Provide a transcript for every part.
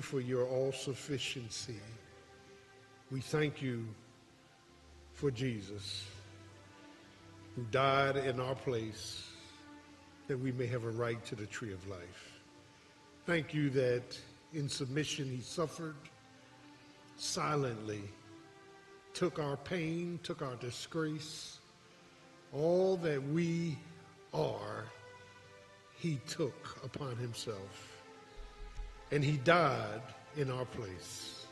for your all sufficiency. We thank you for Jesus, who died in our place that we may have a right to the tree of life. Thank you that in submission he suffered silently, took our pain, took our disgrace, all that we are, he took upon himself. And he died in our place.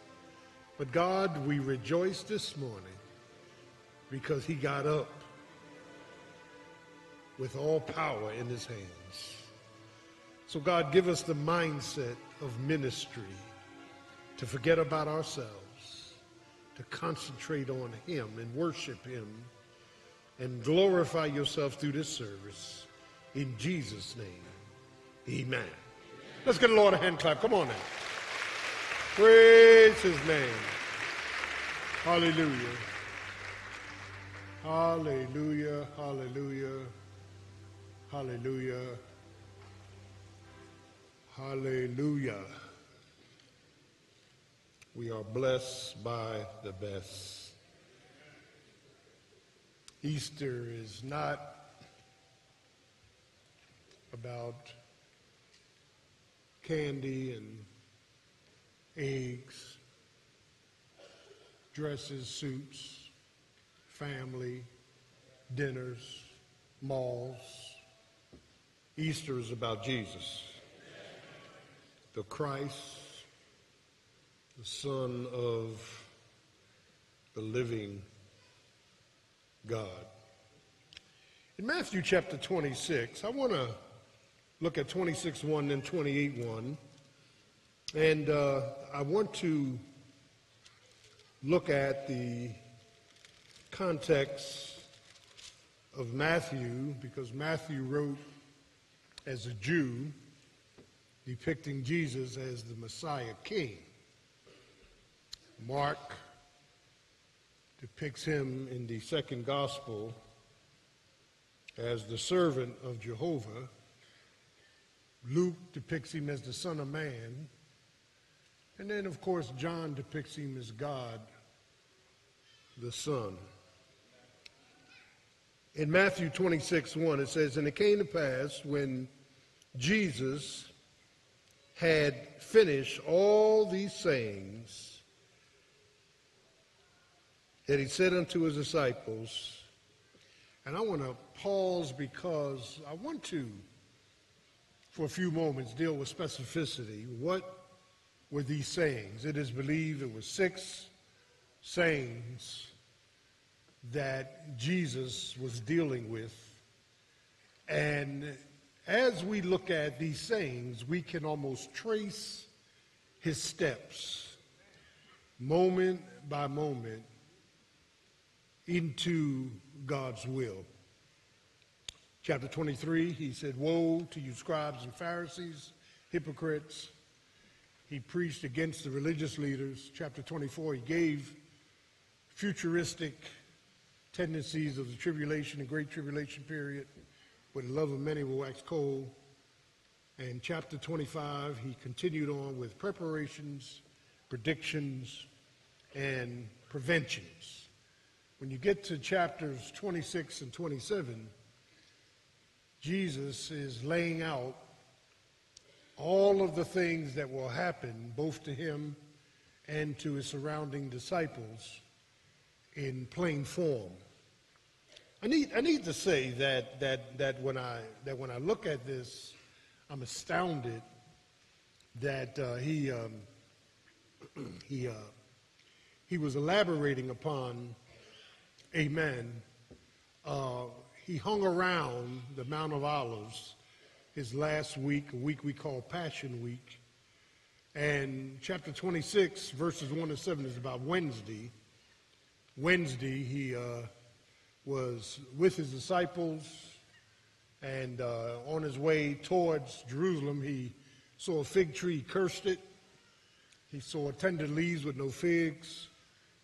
But God, we rejoice this morning because he got up with all power in his hands. So, God, give us the mindset of ministry to forget about ourselves, to concentrate on him and worship him and glorify yourself through this service. In Jesus' name, amen. Let's get the Lord a hand clap. Come on now. Praise his name. Hallelujah. Hallelujah. Hallelujah. Hallelujah. Hallelujah. We are blessed by the best. Easter is not about candy and eggs, dresses, suits, family, dinners, malls. Easter is about Jesus, the Christ, the Son of the living God. In Matthew chapter 26, I want to look at 26 1 and 28 1. And uh, I want to look at the context of Matthew because Matthew wrote as a Jew, depicting Jesus as the Messiah King. Mark depicts him in the second gospel as the servant of Jehovah. Luke depicts him as the Son of Man. And then, of course, John depicts him as God, the Son. In Matthew 26, 1, it says, And it came to pass when Jesus had finished all these sayings that he said unto his disciples, and I want to pause because I want to, for a few moments, deal with specificity. What were these sayings? It is believed it was six sayings that Jesus was dealing with. And as we look at these sayings, we can almost trace his steps moment by moment into God's will. Chapter 23, he said, Woe to you, scribes and Pharisees, hypocrites. He preached against the religious leaders. Chapter 24, he gave futuristic tendencies of the tribulation and great tribulation period, where the love of many will wax cold. And chapter 25, he continued on with preparations, predictions, and preventions. When you get to chapters 26 and 27, Jesus is laying out all of the things that will happen both to him and to his surrounding disciples in plain form. I need, I need to say that, that, that, when I, that when I look at this, I'm astounded that uh, he, um, he, uh, he was elaborating upon amen, uh, he hung around the Mount of Olives his last week, a week we call Passion Week. And chapter 26, verses 1 to 7 is about Wednesday. Wednesday, he uh, was with his disciples, and uh, on his way towards Jerusalem, he saw a fig tree, cursed it. He saw tender leaves with no figs.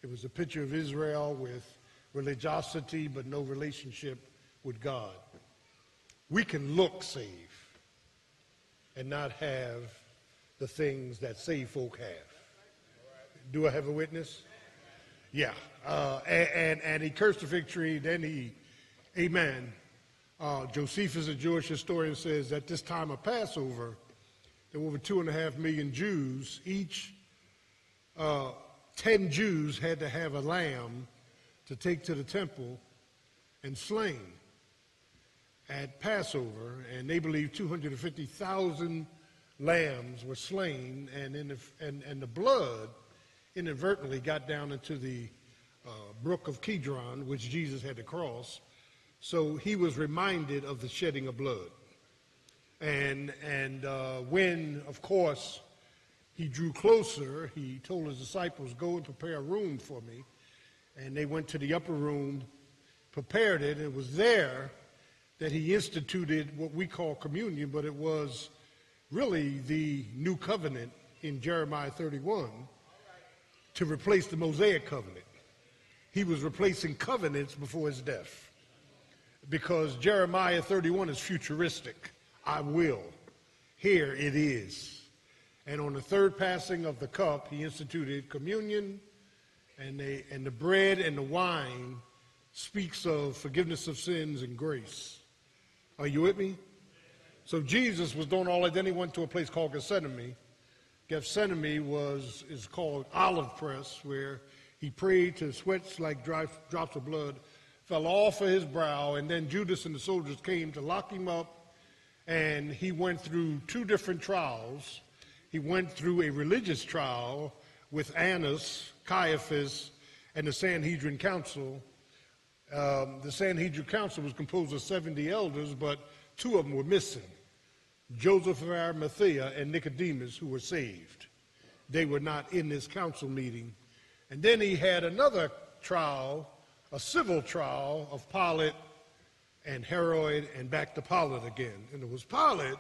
It was a picture of Israel with religiosity but no relationship with God. We can look safe and not have the things that saved folk have. Do I have a witness? Yeah. Uh, and, and, and, he cursed the fig tree. Then he, amen. Uh, Josephus, a Jewish historian, says at this time of Passover, there were over two and a half million Jews. Each uh, 10 Jews had to have a lamb to take to the temple and slain at Passover, and they believe 250,000 lambs were slain, and, in the, and, and the blood inadvertently got down into the uh, brook of Kidron, which Jesus had to cross. So he was reminded of the shedding of blood. And, and uh, when, of course, he drew closer, he told his disciples, Go and prepare a room for me. And they went to the upper room, prepared it. It was there that he instituted what we call communion, but it was really the new covenant in Jeremiah 31 to replace the Mosaic covenant. He was replacing covenants before his death because Jeremiah 31 is futuristic. I will. Here it is. And on the third passing of the cup, he instituted communion, and, they, and the bread and the wine speaks of forgiveness of sins and grace. Are you with me? So Jesus was doing all that. Then he went to a place called Gethsemane. Gethsemane was is called olive press, where he prayed to sweats like dry, drops of blood fell off of his brow, and then Judas and the soldiers came to lock him up, and he went through two different trials. He went through a religious trial with Annas, Caiaphas, and the Sanhedrin Council. Um, the Sanhedrin Council was composed of 70 elders, but two of them were missing Joseph of Arimathea and Nicodemus, who were saved. They were not in this council meeting. And then he had another trial a civil trial of Pilate and Herod and back to Pilate again. And it was Pilate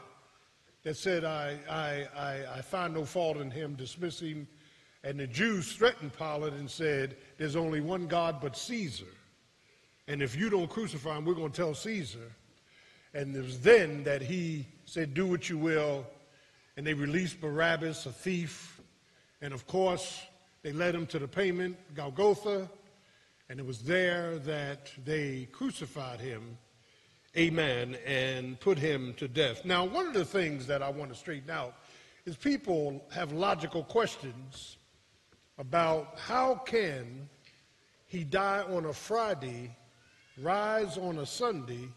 that said, I, I, I, I find no fault in him, dismiss him. And the Jews threatened Pilate and said, There's only one God but Caesar. And if you don't crucify him, we're going to tell Caesar. And it was then that he said, Do what you will. And they released Barabbas, a thief. And of course, they led him to the payment, Golgotha. And it was there that they crucified him, amen, and put him to death. Now, one of the things that I want to straighten out is people have logical questions about how can he die on a Friday, rise on a Sunday,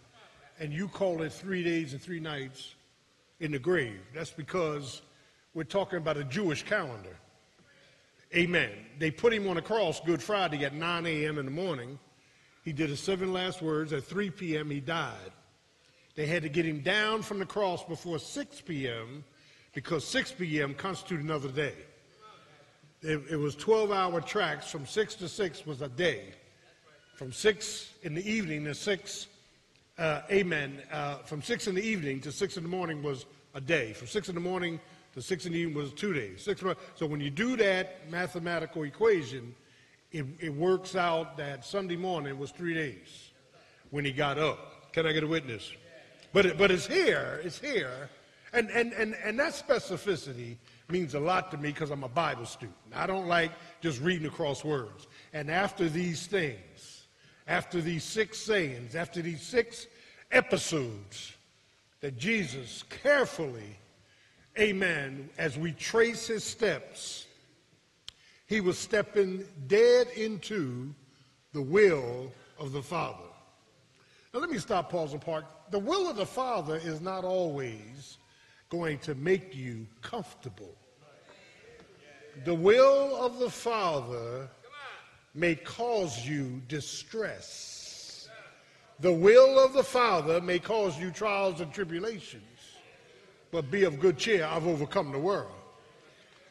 and you call it three days and three nights in the grave. That's because we're talking about a Jewish calendar. Amen. They put him on a cross Good Friday at 9 a.m. in the morning. He did his seven last words. At 3 p.m., he died. They had to get him down from the cross before 6 p.m. because 6 p.m. constituted another day. It, it was 12 hour tracks. From 6 to 6 was a day. From 6 in the evening to 6, uh, amen, uh, from 6 in the evening to 6 in the morning was a day. From 6 in the morning to six in the evening was two days. Six, so when you do that mathematical equation, it, it works out that Sunday morning was three days when he got up. Can I get a witness? But, it, but it's here, it's here. And, and, and, and that specificity means a lot to me because I'm a Bible student. I don't like just reading across words. And after these things, after these six sayings, after these six episodes that Jesus carefully amen, as we trace his steps, he was stepping dead into the will of the Father. Now, let me stop, pause, and park. The will of the Father is not always going to make you comfortable. The will of the Father may cause you distress. The will of the Father may cause you trials and tribulations but be of good cheer. I've overcome the world.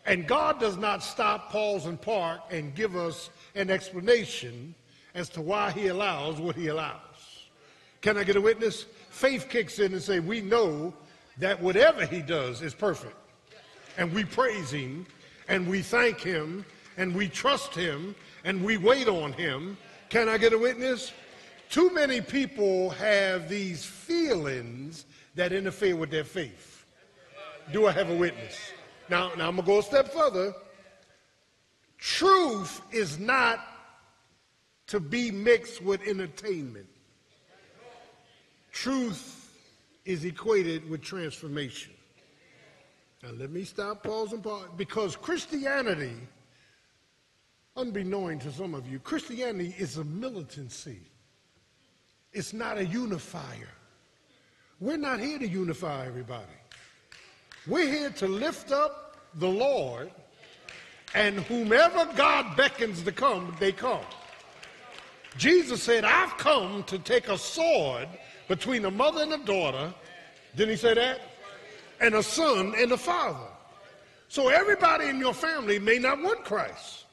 And God does not stop, pause, and park and give us an explanation as to why he allows what he allows. Can I get a witness? Faith kicks in and say, we know that whatever he does is perfect. And we praise him and we thank him and we trust him and we wait on him. Can I get a witness? Too many people have these feelings that interfere with their faith. Do I have a witness? Now, now I'm going to go a step further. Truth is not to be mixed with entertainment. Truth is equated with transformation. Now, let me stop, pause, and pause. Because Christianity, unbeknown to some of you, Christianity is a militancy, it's not a unifier. We're not here to unify everybody. We're here to lift up the Lord, and whomever God beckons to come, they come. Jesus said, I've come to take a sword between a mother and a daughter. Didn't he say that? And a son and a father. So everybody in your family may not want Christ.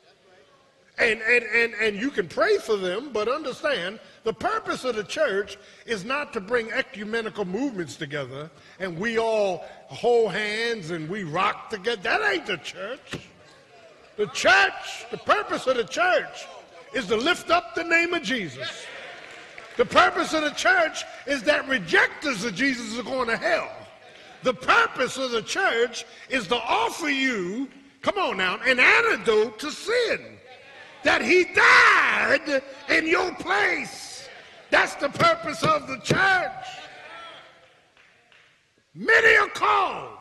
And, and, and, and you can pray for them, but understand the purpose of the church is not to bring ecumenical movements together and we all hold hands and we rock together. That ain't the church. The church, the purpose of the church is to lift up the name of Jesus. The purpose of the church is that rejectors of Jesus are going to hell. The purpose of the church is to offer you, come on now, an antidote to sin. That he died in your place. That's the purpose of the church. Many are called.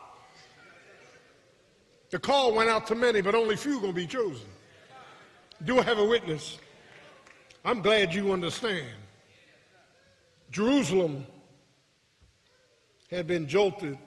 The call went out to many, but only few going to be chosen. Do I have a witness? I'm glad you understand. Jerusalem had been jolted